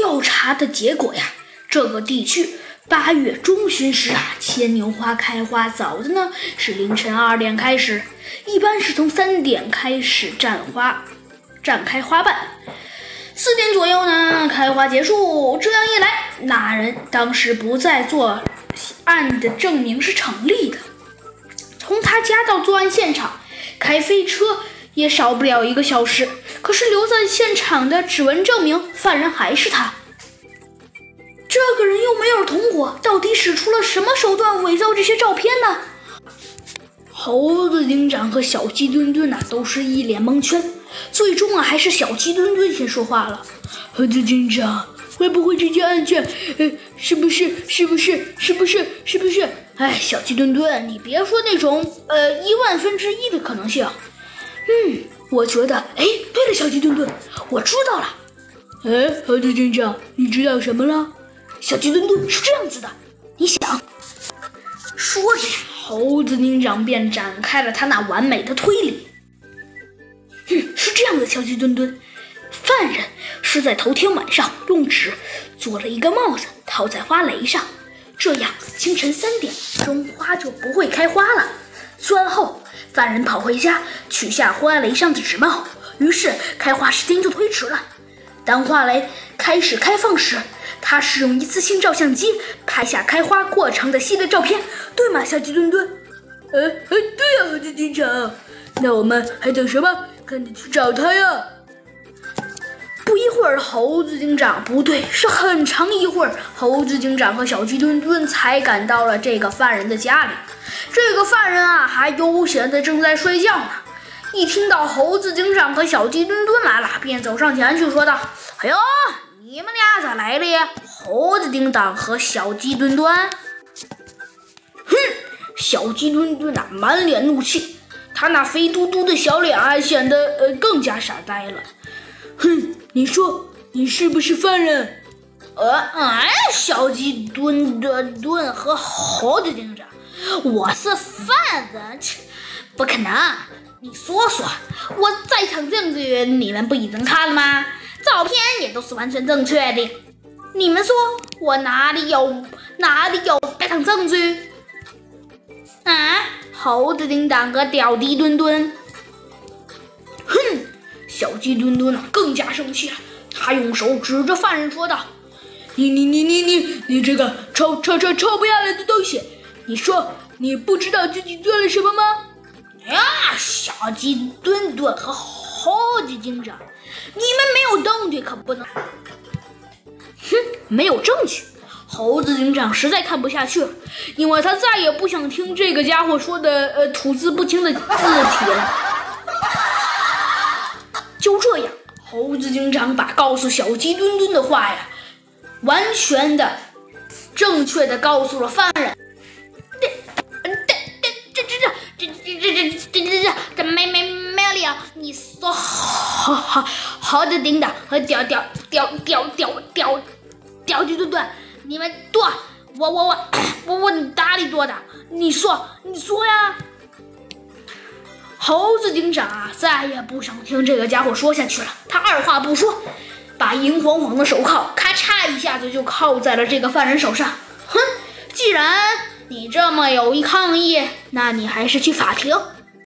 调查的结果呀，这个地区八月中旬时啊，牵牛花开花早的呢是凌晨二点开始，一般是从三点开始绽花，绽开花瓣，四点左右呢开花结束。这样一来，那人当时不在作案的证明是成立的。从他家到作案现场，开飞车也少不了一个小时。可是留在现场的指纹证明犯人还是他，这个人又没有同伙，到底使出了什么手段伪造这些照片呢？猴子警长和小鸡墩墩呐，都是一脸蒙圈。最终啊，还是小鸡墩墩先说话了：“猴子警长，会不会这件案件，呃，是不是，是不是，是不是，是不是？哎，小鸡墩墩，你别说那种呃一万分之一的可能性。嗯。”我觉得，哎，对了，小鸡墩墩，我知道了。哎，猴子警长，你知道什么了？小鸡墩墩是这样子的，你想？说着，猴子警长便展开了他那完美的推理。嗯，是这样的，小鸡墩墩，犯人是在头天晚上用纸做了一个帽子，套在花蕾上，这样清晨三点钟花就不会开花了。作案后。犯人跑回家取下花蕾上的纸帽，于是开花时间就推迟了。当花蕾开始开放时，他使用一次性照相机拍下开花过程的系列照片，对吗，小鸡墩墩？呃呃，对呀，小鸡警长。那我们还等什么？赶紧去找他呀！不一会儿，猴子警长不对，是很长一会儿，猴子警长和小鸡墩墩才赶到了这个犯人的家里。这个犯人啊，还悠闲的正在睡觉呢。一听到猴子警长和小鸡墩墩来了，便走上前去说道：“哎呦，你们俩咋来了呀？”猴子警长和小鸡墩墩，哼，小鸡墩墩啊，满脸怒气，他那肥嘟嘟的小脸啊，显得呃更加傻呆了。哼，你说你是不是犯人？呃，哎，小鸡墩墩墩和猴子警长。我是犯人，切不可能！你说说，我在场证据你们不已经看了吗？照片也都是完全正确的。你们说我哪里有哪里有在场证据？啊！猴子叮当和屌迪墩墩，小鸡墩墩呢更加生气了，他用手指着犯人说道：“你你你你你你这个臭臭臭臭不要脸的东西！”你说你不知道自己做了什么吗？呀，小鸡墩墩和猴子警长，你们没有证据可不能。哼，没有证据。猴子警长实在看不下去了，因为他再也不想听这个家伙说的呃吐字不清的字体了。猴子警长把告诉小鸡墩墩的话呀，完全的、正确的告诉了犯人。这、这、这、这、这、这、这、这、这、这、这没没没有理啊你说好好好的，叮当和屌屌屌屌屌屌屌鸡墩墩，你们躲！我我我我我哪里躲的？你说你说呀！猴子警长啊，再也不想听这个家伙说下去了。他二话不说，把银晃晃的手铐咔嚓一下子就铐在了这个犯人手上。哼，既然你这么有意抗议，那你还是去法庭。